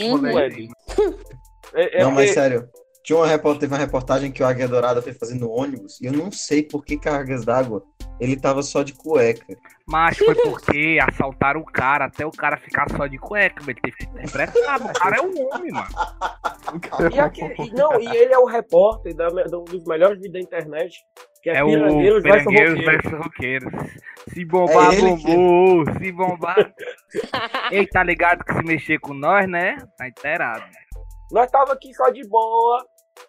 Uhum. Ué, É, é não, mas sério. Tinha uma report... Teve uma reportagem que o Águia Dourada foi fazendo ônibus e eu não sei por que cargas d'água ele tava só de cueca. Mas foi porque assaltaram o cara até o cara ficar só de cueca, mas ele teve que interpretar. O cara é um homem, mano. E, aquele- e não, e ele é o repórter da, da- um dos melhores vídeos da internet, que é, É o Pirangueiros versus Pirangueiros Roqueiros. versus Roqueiros. Se bombar, É ele que- bombou. Se bombar. Ei, tá ligado que se mexer com nós, né? Tá inteirado. Nós tava aqui só de boa,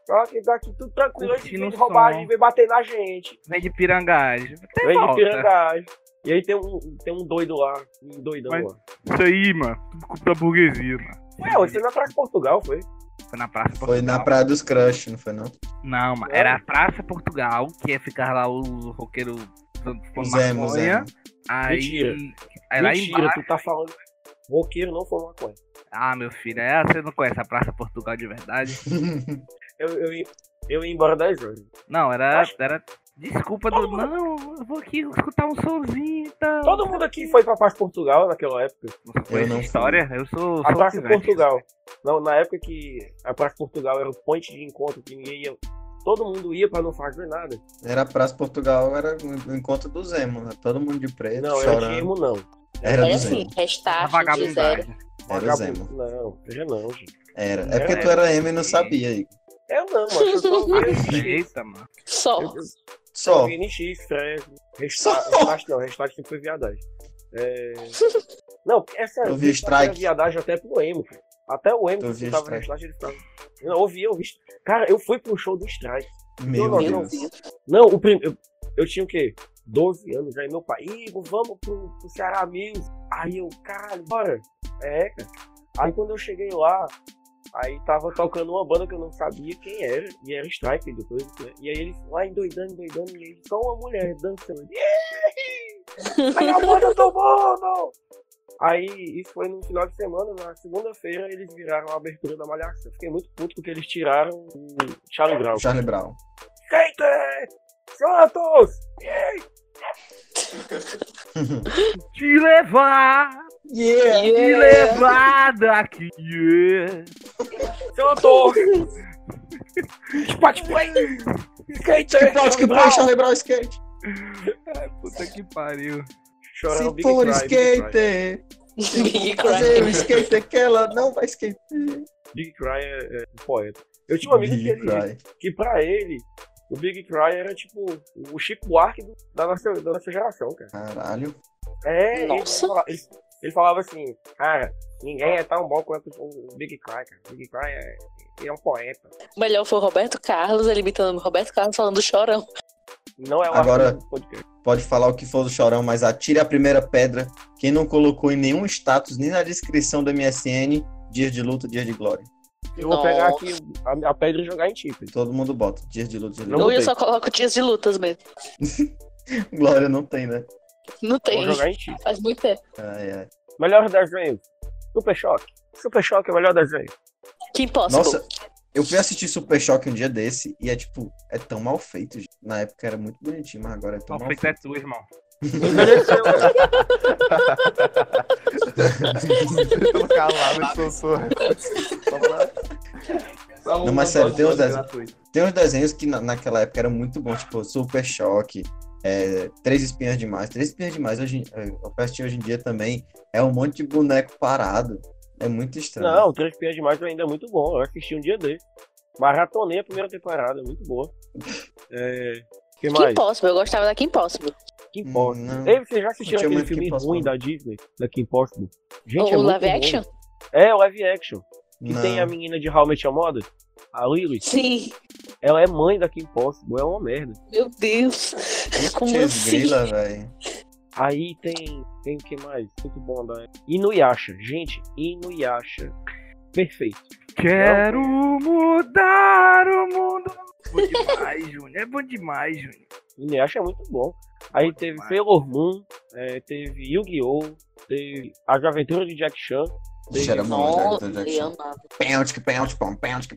só que daqui tudo tranquilo, a gente Curtindo veio de roubagem, veio bater na gente, Vem de pirangagem. Veio de pirangagem. E aí tem um, tem um doido lá, um doidão Mas- lá. Isso aí, mano. Tudo culpa da burguesia, mano. Ué, você não é pra Portugal, foi? Foi na Praça Foi Portugal. na Praia dos Crush, não foi não? Não, mano. Era a Praça Portugal, que ia ficar lá o roqueiro dando Os maconha. emo. Aí, Mentira. aí lá Mentira, embaixo. tu tá falando. Roqueiro não foi maconha. Ah, meu filho, é, você não conhece a Praça Portugal de verdade? Eu, eu, ia- eu ia embora 10 horas. Não, era. Acho- era desculpa do. Não, eu vou aqui escutar um somzinho e tal. Todo mundo aqui foi pra Paz Portugal naquela época. Eu conhece não fui. história? Eu sou. A sou Praça. Portugal. Não, na época que a Praça Portugal era o ponto de encontro, que ninguém ia. Todo mundo ia pra não fazer nada. Era a Praça Portugal, era o encontro do Zemo, né? Todo mundo de preto, Não, era chorando. Gimo, não. Era do assim, Zemo. Restart de zero. vagabundagem. Era. Zemo. Não, seja não, gente. Era. É, porque tu era M e não sabia, Igor. Eu não, mano. Eu só NX. Eita, mano. Só. Eu- eu Só. via NX, Fresno. Só. Restart, restart não, restart sempre foi viadagem. É... Não, essa Eu vi Strike. viadagem até pro emo, cara. Até o emo Eu que vi tava Strike. restart, ele ficava. Eu não ouvi, eu vi. Cara, eu fui pro show do Strike. Meu não, Deus. não. Não, o prim... eu, eu tinha o quê? 12 anos, aí meu pai, Igor, vamos pro, pro Ceará Music. Aí eu, caralho, bora. É, cara. Aí quando eu cheguei lá, aí tava tocando uma banda que eu não sabia quem era, e era Strike depois, né? E aí eles lá endoidando, endoidando, e aí só uma mulher dançando. Yeah! Aí a banda do mundo! Aí, isso foi no final de semana, na segunda-feira eles viraram a abertura da Malhação. Fiquei muito puto porque eles tiraram o Charlie Brown. Charlie Brown. Skater! Santos! Te levar, Yeah! te levar daqui. Yeah. Santos! Spot play! Skater! Que pode que põe Charlie Brown skate. Puta que pariu. Chorando Se Big for skater, Big fazer Cry. skater que ela não vai skater. Big Cry é, é um poeta. Eu tinha um amigo que, ele, que pra ele, o Big Cry era tipo o Chico Buarque do- da, nossa, da nossa geração, cara. Caralho. É, ele Nossa. falava, ele, ele falava assim, cara, ninguém é tão bom quanto o Big Cry, cara. O Big Cry é, ele é um poeta. O melhor foi o Roberto Carlos, ele imitando o Roberto Carlos falando do chorão. Não é o Agora-. Pode falar o que for do chorão, mas atire a primeira pedra. Quem não colocou em nenhum status, nem na descrição do MSN, dias de luta, dias de glória. Eu vou pegar Nossa. aqui a, a pedra e jogar em ti. Todo mundo bota. Dias de luta, dias de Não Ou glória. eu só coloco dias de lutas mesmo. Glória não tem, né? Não Vou tem. jogar em ti. Faz muito tempo. Ai, ai. Melhor desenho. Super Choque. Super Choque é o melhor desenho. Que impossible. Nossa, eu fui assistir Super Choque um dia desse e é tipo, é tão mal feito. gente. Na época era muito bonitinho, mas agora é tão Mal mal feito feito. é tu, irmão. Tô calado e pra. Só Não, mas sério, tem uns desenhos-. Tem uns desenhos que na- naquela época eram muito bons, tipo Super Choque, é, Três Espinhas Demais. Três Espinhas Demais, hoje, é, eu assisti hoje em dia também, é um monte de boneco parado. É muito estranho. Não, o Três Pias Demais ainda é muito bom. Eu assisti um dia desse. Maratonei a primeira temporada, muito boa. É. que mais? impossible. Eu gostava da Que Impossible. Que Impossible. Não. Ei, vocês já assistiram aquele filme Kim Possible, ruim não. da Disney? Da Kim Possible? Gente, o é muito live bom. action? É, o live action. Que Não. tem a menina de How I Met Your Mother, a Lily. Sim. Ela é mãe da Kim Possible, é uma merda. Meu Deus. Como Putz, assim? velho. Aí tem. Tem o que mais? Muito bom da. Inuyasha. Gente, Inuyasha. Perfeito. Quero mudar o mundo. Bom demais, Júnior. É bom demais, Júnior. Inuyasha é muito bom. Aí teve demais. Sailor Moon, é, teve Yu-Gi-Oh! Teve As Aventuras de Jack Chan. Era bom, Jack Jackson. amava. Pênalti, pão, pênalti, mal pênalti,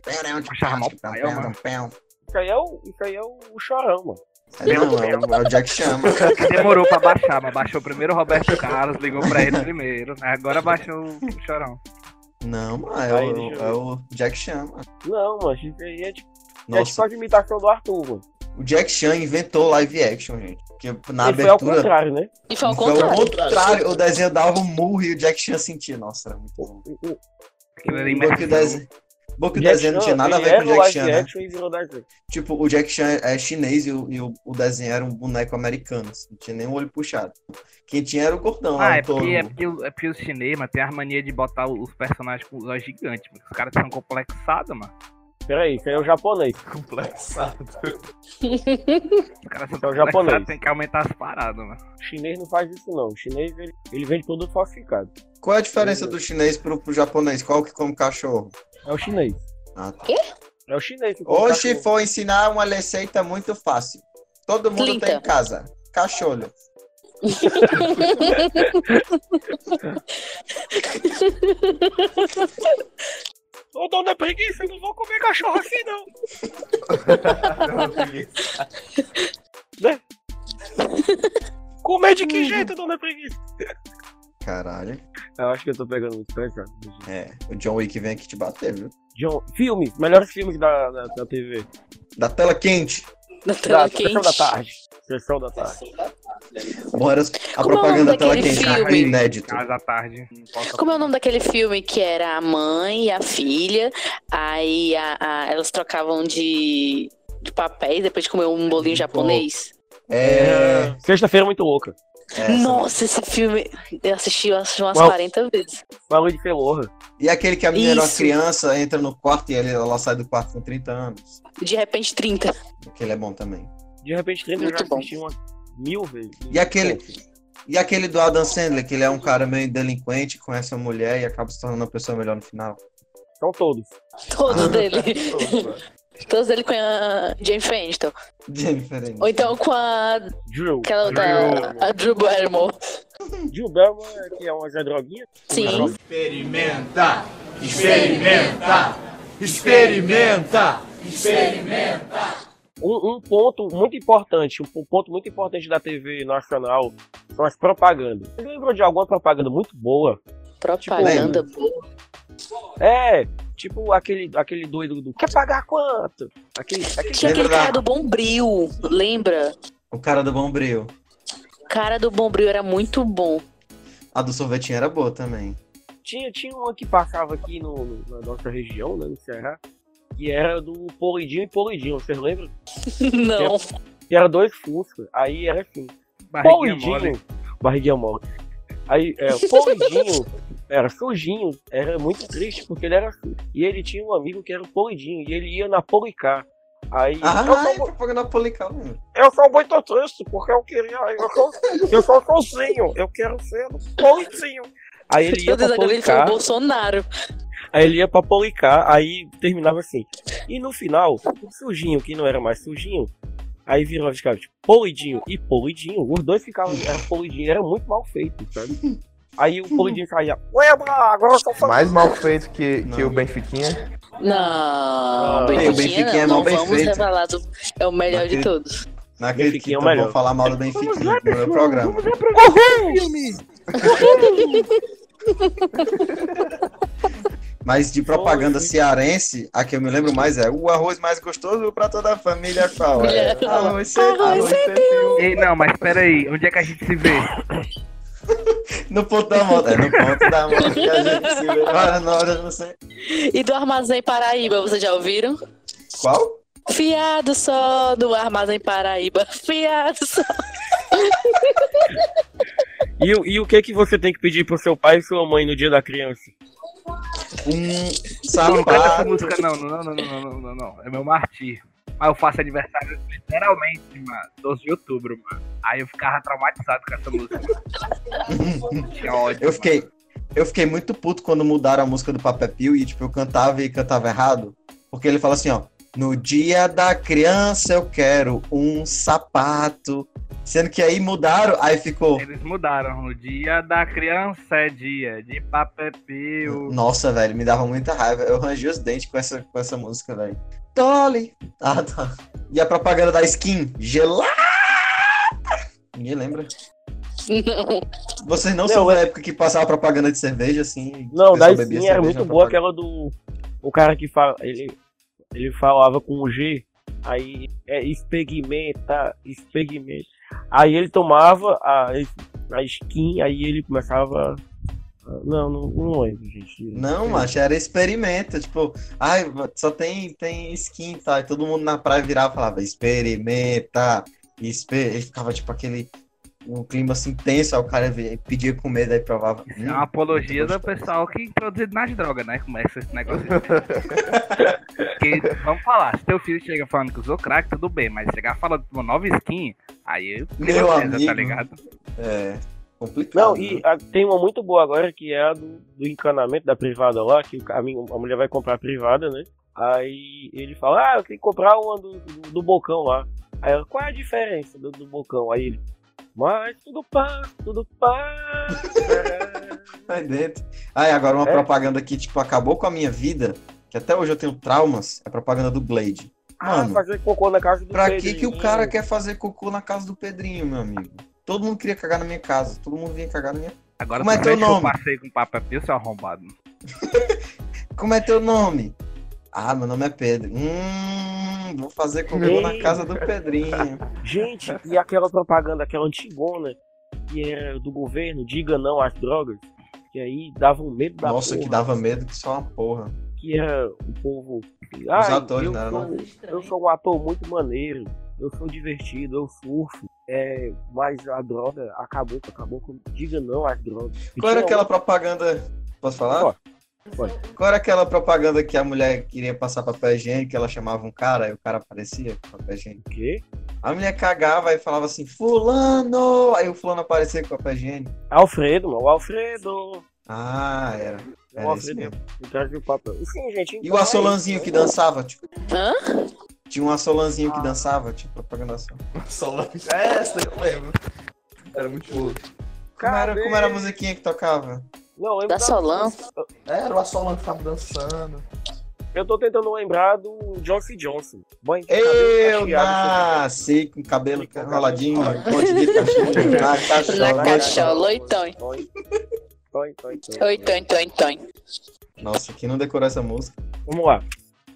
pênalti, pênalti. Isso aí é o, isso aí é o, o chorão, mano. É, Não, é o- é o Jack Chan. mano. Demorou pra baixar, mas baixou primeiro o Roberto Carlos, ligou pra ele primeiro. né? Agora baixou o chorão. Não, mano, é, Aí, o, é o Jack Chan, mano. Não, mano, aí é tipo, é tipo Nossa, a imitação do Arthur, mano. o Jack Chan inventou live action, gente. Porque na Ele foi ao abertura. contrário, né? E foi ao Foi ao contrário. contrário, o desenho dava um murro e o Jack Chan sentia. Nossa, era muito bom. O, o, Aquilo era Bom bom que o desenho não tinha nada a ver com o Jack Chan, né? Tipo, o Jack Chan é chinês e o, e o, o desenho era um boneco americano. assim, Não tinha nem o olho puxado. Quem tinha era o gordão lá, Ah, é porque, é, porque, o- é porque os chineses, mano, tem a mania de botar os personagens com os olhos gigantes, mano. Os caras são complexados, mano. Peraí, isso aí é o japonês. Complexado. São Esse é o japonês. tem que aumentar as paradas, mano. O chinês não faz isso, não. O chinês, ele, ele vende produto falsificado. Qual é a diferença do chinês pro, pro japonês? Qual que come cachorro? É o chinês. Ah, tá. É o chinês que come Hoje cachorro. vou ensinar uma receita muito fácil. Todo mundo Clinta. tem em casa. Cacholho. Ô, dona preguiça, eu não vou comer cachorro assim, não. Comer de que jeito, dona preguiça? Caralho. Eu acho que eu tô pegando muito pesado. É, o John Wick vem aqui te bater, viu? John, filmes, melhores filmes da, da, da TV. Da tela quente. Na Da, tela sessão quente. da tarde. Sessão da tarde. Bom, era a Como é o propaganda nome da tela daquele quente. filme? Inédito. Casa à tarde. Como é o nome daquele filme que era a mãe e a filha, aí a- a- elas trocavam de, de papéis depois de comer um bolinho japonês? É. Sexta-feira muito louca. essa. Nossa, esse filme eu assisti umas Qual? 40 vezes. Barulho de felorra. E aquele que a menina era uma criança, entra no quarto e ele- ela sai do quarto com 30 anos. De repente, 30. Aquele é bom também. De repente, 30 eu Muito já bom. assisti umas mil vezes. E aquele- E aquele do Adam Sandler, que ele é um cara meio delinquente, conhece uma mulher e acaba se tornando uma pessoa melhor no final. São todos. Todos dele. Todos ele com a Jane Fenton. Jennifer Ou então com a. Drew. Aquela outra. A Drew Barrymore. Drew Barrymore, que é uma Zé Droguinha. Sim. Experimenta, experimenta, experimenta, experimenta. Um, um ponto muito importante, um ponto muito importante da TV nacional são as propagandas. Você lembra de alguma propaganda muito boa? Propaganda boa. É, tipo aquele, aquele doido do quer pagar quanto? Aquele, aquele Tinha aquele cara do Bombril, lembra? O cara do Bombril. O cara do Bombril era muito bom. A do sorvetinho era boa também. tinha, tinha uma que passava aqui no, no- na nossa região, né, no Ceará, que era do Polidinho e Polidinho, vocês lembram? Não. Que era dois Fusca, aí era assim, Barriguinha mole. Polidinho, barriguinha mole. Aí, é, Polidinho era sujinho, era muito triste porque ele era sujo. E ele tinha um amigo que era o Polidinho, e ele ia na Policar. Aí, Ah, eu, é sou, propaganda polical, mano. eu sou muito triste porque eu queria, eu sou, eu sou sozinho, eu quero ser o Polidinho. Aí ele ia pra agora ele falou Policar. Bolsonaro. Aí ele ia pra Policar, aí terminava assim. E no final, o sujinho, que não era mais sujinho, aí virou ficava tipo, polidinho e polidinho. Os dois ficavam, era polidinho, era muito mal feito, sabe? Aí o polidinho saía, Ueba, agora eu sou fã. Mais mal feito que, que Não. o Benfiquinha. Não, Ah, Benfiquinha, o Benfiquinha é não, mal bem vamos feito. revelar. do- É o melhor de Naquele- todos. Não acredito que Benfiquinha é o então melhor. vão falar mal do Benfica no meu programa. Mas de propaganda cearense, a que eu me lembro mais é o arroz mais gostoso pra toda a família qual é? Arroz sempre, Arroz Ei, não, mas peraí, onde é que a gente se vê? no ponto da moto. É no ponto da moto que a gente se vê. Na hora, não sei. E do Armazém Paraíba, vocês já ouviram? Qual? Fiado só do Armazém Paraíba. Fiado só. E, o- e o que que você tem que pedir pro seu pai e sua mãe no dia da criança? Um Não, não sapato. música não, não, não, não, não, não, não, não. É meu martírio. Mas eu faço aniversário literalmente, mano, 12 de outubro, mano. Aí eu ficava traumatizado com essa música. Tinha ódio. Eu fiquei, eu fiquei muito puto quando mudaram a música do Papel Pio e tipo, eu cantava e cantava errado. Porque ele fala assim, ó. No dia da criança eu quero um sapato. Sendo que aí mudaram, aí ficou. Eles mudaram. No dia da criança é dia de papel. Nossa, velho, me dava muita raiva. Eu rangi os dentes com essa, com essa música, velho. Dolly! Ah, tá. E a propaganda da skin? Gelada! Ninguém lembra? Não. Vocês não, Não, são da é- época que passava propaganda de cerveja, assim? Não, da Skin era muito boa propaganda? aquela do. O cara que fala. Ele, ele falava com o G, aí é expegmenta, expegmenta. Aí ele tomava a, a skin, aí ele começava. Não, não, não lembro, gente. Não, macho, era experimenta. Tipo, ai, só tem, tem skin, tá? E todo mundo na praia virava e falava, experimenta. Exper... E ficava tipo aquele. Um clima assim tenso, aí o cara pedia com medo, aí provava. "Hum, é uma apologia do gostoso." pessoal que introduzido nas drogas, né? Começa esse negócio. Porque, vamos falar, se teu filho chega falando que usou crack, tudo bem, mas chegar falando de uma nova skin, aí eu Meu tá amigo. ligado? É. Complicado. Não, né? e a- tem uma muito boa agora que é a do, do encanamento da privada lá, que a, minha- a mulher vai comprar a privada, né? Aí ele fala, ah, eu tenho que comprar uma do, do, do bocão lá. Aí ela, qual é a diferença do, do bocão? Aí ele, mas tudo passa, tudo passa. Vai dentro. Ai, agora uma É. propaganda que, tipo, acabou com a minha vida, que até hoje eu tenho traumas, é a propaganda do Blade. ah, Mano, fazer cocô na casa do Pra que que o Pedrinho. cara quer fazer cocô na casa do Pedrinho, meu amigo? Todo mundo queria cagar na minha casa, todo mundo vinha cagar na minha Agora Como é teu que eu nome? passei com papo é seu arrombado. Como é teu nome? Ah, meu nome é Pedro. Hum, vou fazer cocô na casa do Pedrinho. Gente, e aquela propaganda, aquela antigona, que era do governo, diga não às drogas, que aí dava um medo da Nossa, porra, que dava medo que só uma porra. que era o povo. Os "Ai, atores, eu, né, sou, eu sou um ator muito maneiro, eu sou divertido, eu surfo. É, mas a droga acabou, acabou com. Diga não às drogas. Qual era tinha aquela propaganda? Posso falar? Pode. Qual era aquela propaganda que a mulher queria passar papel higiênico, ela chamava um cara e o cara aparecia com papel higiênico? O quê? A mulher cagava e falava assim, fulano! Aí o fulano aparecia com o papel higiênico. Alfredo, mano. O Alfredo. Ah, era. O Era isso Alfredo. mesmo. O papel. Sim, gente. E então o é assolanzinho isso. que dançava, tipo. Hã? Tinha um assolanzinho Ah. que dançava, tipo, propaganda-ação. Solange. É essa, eu lembro. Era muito boa. Como era, como era a musiquinha que tocava? Não, lembro Da Solan? Era o Solange que tava dançando. Eu tô tentando lembrar do Johnson Johnson. Banho de Eu nasci com cabelo enroladinho, um monte de cachorro, na cachola. Na cachola, oitão. Toi, toi, toi, toi. Oi, Tonho, Tonho, Tonho. Nossa, quem não decorou essa música? Vamos lá.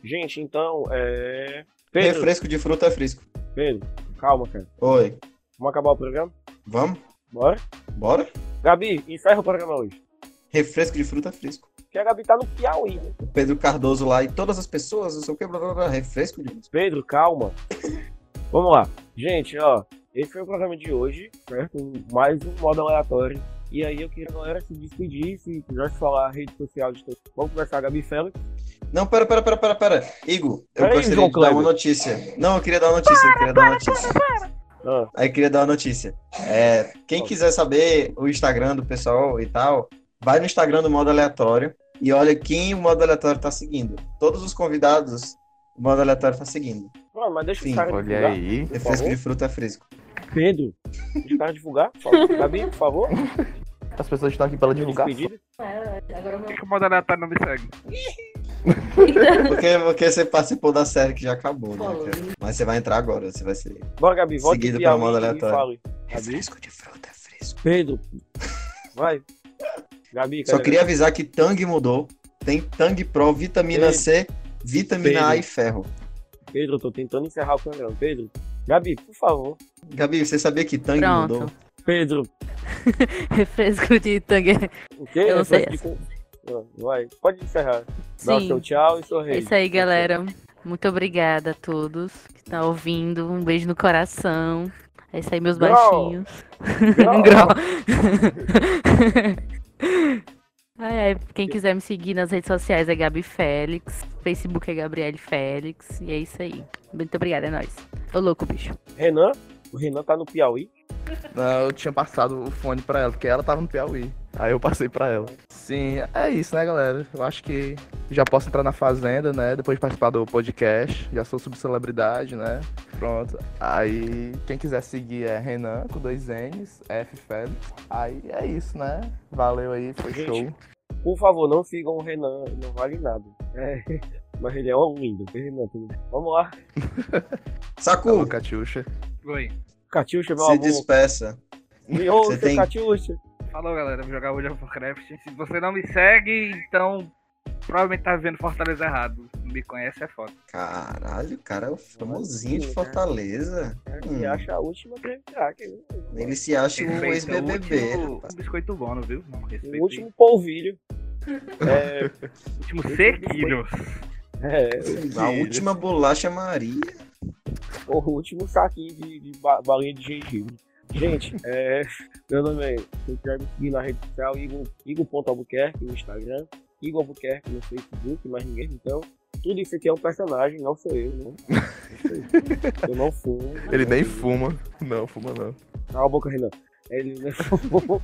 Gente, então, é. Pedro, Refresco de fruta é fresco. Pedro, calma, cara. Oi, Vamos acabar o programa? vamos? Bora? Bora? Gabi, encerra o programa hoje. Refresco de fruta fresco. Porque a Gabi tá no Piauí, né? O Pedro Cardoso lá e todas as pessoas, não sei o que, blá, blá, blá, refresco de Pedro, calma. Vamos lá. Gente, ó. Esse foi o programa de hoje, certo? Mais um modo aleatório. E aí eu queria a galera se despedir, se quiser falar a rede social de todos. Vamos a Gabi Félix. Não, pera, pera, pera, pera, pera. Igor, eu Peraí, gostaria João de dar uma notícia. Não, eu queria dar uma notícia, eu queria dar uma notícia. Ah, Aí eu queria dar uma notícia. É, quem quiser saber o Instagram do pessoal e tal, vai no Instagram do modo aleatório e olha quem o modo aleatório tá seguindo. Todos os convidados, o modo aleatório tá seguindo. Mano, mas deixa Sim, os caras Olha divulgar. aí. Refresco favor. de fruta é fresco. Pedro, deixa os caras divulgar. por favor. Gabi, por favor. As pessoas estão aqui pela divulgação. Despedida. Por que que o modo aleatório não me segue? Porque, porque você participou da série que já acabou, né? cara? Mas você vai entrar agora, você vai ser. Bora, Gabi, volta Seguido pelo modo aleatório. Gabi, Refresco de fruta é fresco. Pedro, vai. Gabi, Só queria avisar que Tang mudou. Tem Tang Pro, vitamina Pedro. C, vitamina A Pedro. e ferro. Pedro, eu tô tentando encerrar o programa. Pedro, Gabi, por favor. Gabi, você sabia que Tang Pronto. mudou? Pedro, Refresco de tangue. o quê? Eu não sei de Vai, pode encerrar. Dá o Sim. seu tchau e seu É isso aí, galera. Muito obrigada a todos que estão ouvindo. Um beijo no coração. É isso aí, meus Grau. baixinhos. Grau. Ai, ai, quem quiser me seguir nas redes sociais é Gabi Félix. Facebook é Gabriele Félix. E é isso aí. Muito obrigada, é nóis. Ô louco, bicho. Renan, o Renan tá no Piauí. Não, eu tinha passado o fone pra ela, porque ela tava no Piauí. Aí eu passei pra ela. Sim, é isso, né, galera? Eu acho que já posso entrar na Fazenda, né? Depois de participar do podcast. Já sou subcelebridade, né? Pronto. Aí, quem quiser seguir é Renan, com dois N's, F Félix. Aí é isso, né? Valeu aí, foi Gente, show. Por favor, não sigam o Renan, não vale nada. É, mas ele é um lindo. Renan, tudo bem. Vamos lá. Alô, Catiuxa. Oi. Catiuxa, meu se amor. despeça. Me ouça, Você tem- Catiuxa. Falou, galera. Vou jogar World of Warcraft. Se você não me segue, então provavelmente tá vendo Fortaleza errado. Não me conhece, é foda. Caralho, o cara é o famosinho de Fortaleza. E Hum. acha a última craque. Ele se acha um ex-BBB. último- Um biscoito bom, viu? Não, O último polvilho. É, o último sequilho. é, A última bolacha Maria. O último saquinho de, de ba- balinha de gengibre. Gente, é, meu nome é. Quem quiser me seguir na rede social, Igor, Igor.albuquerque no Instagram, Igor Albuquerque no Facebook, mais ninguém. Então, tudo isso aqui é um personagem, não sou eu, sou eu. Não fumo. Ele não nem fumo. fuma. Não, fuma não. Cala a boca, Renan. Ele nem fumou.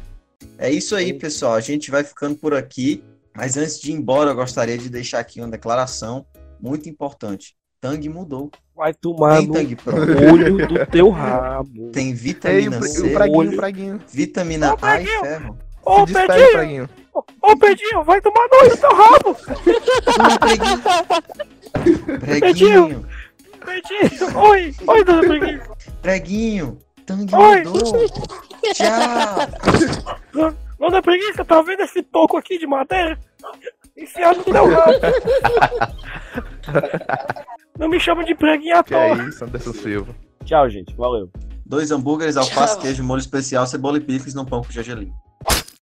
É isso aí, pessoal. A gente vai ficando por aqui. Mas antes de ir embora, eu gostaria de deixar aqui uma declaração muito importante. Tang mudou. Vai tomar no olho do teu rabo. Tem Ei, vitamina pre- C, o preguinho, olho. o preguinho. vitamina Ô, A e Preguinho. ferro. Ô, Se despede, Pedinho! preguinho. Ô, Pedinho, vai tomar no olho do teu rabo! Preguinho. Preguinho. Pedinho! Oi! Oi, dona Preguinho! Preguinho. Tang Oi. Tchau. Dona Preguiça, tá vendo esse toco aqui de madeira? Enfiado no teu rabo! Não me chama de preguinha à Que é isso, Anderson Silva. Tchau, gente. Valeu. Dois hambúrgueres, alface, Tchau. queijo, molho especial, cebola e picles no pão com gergelim.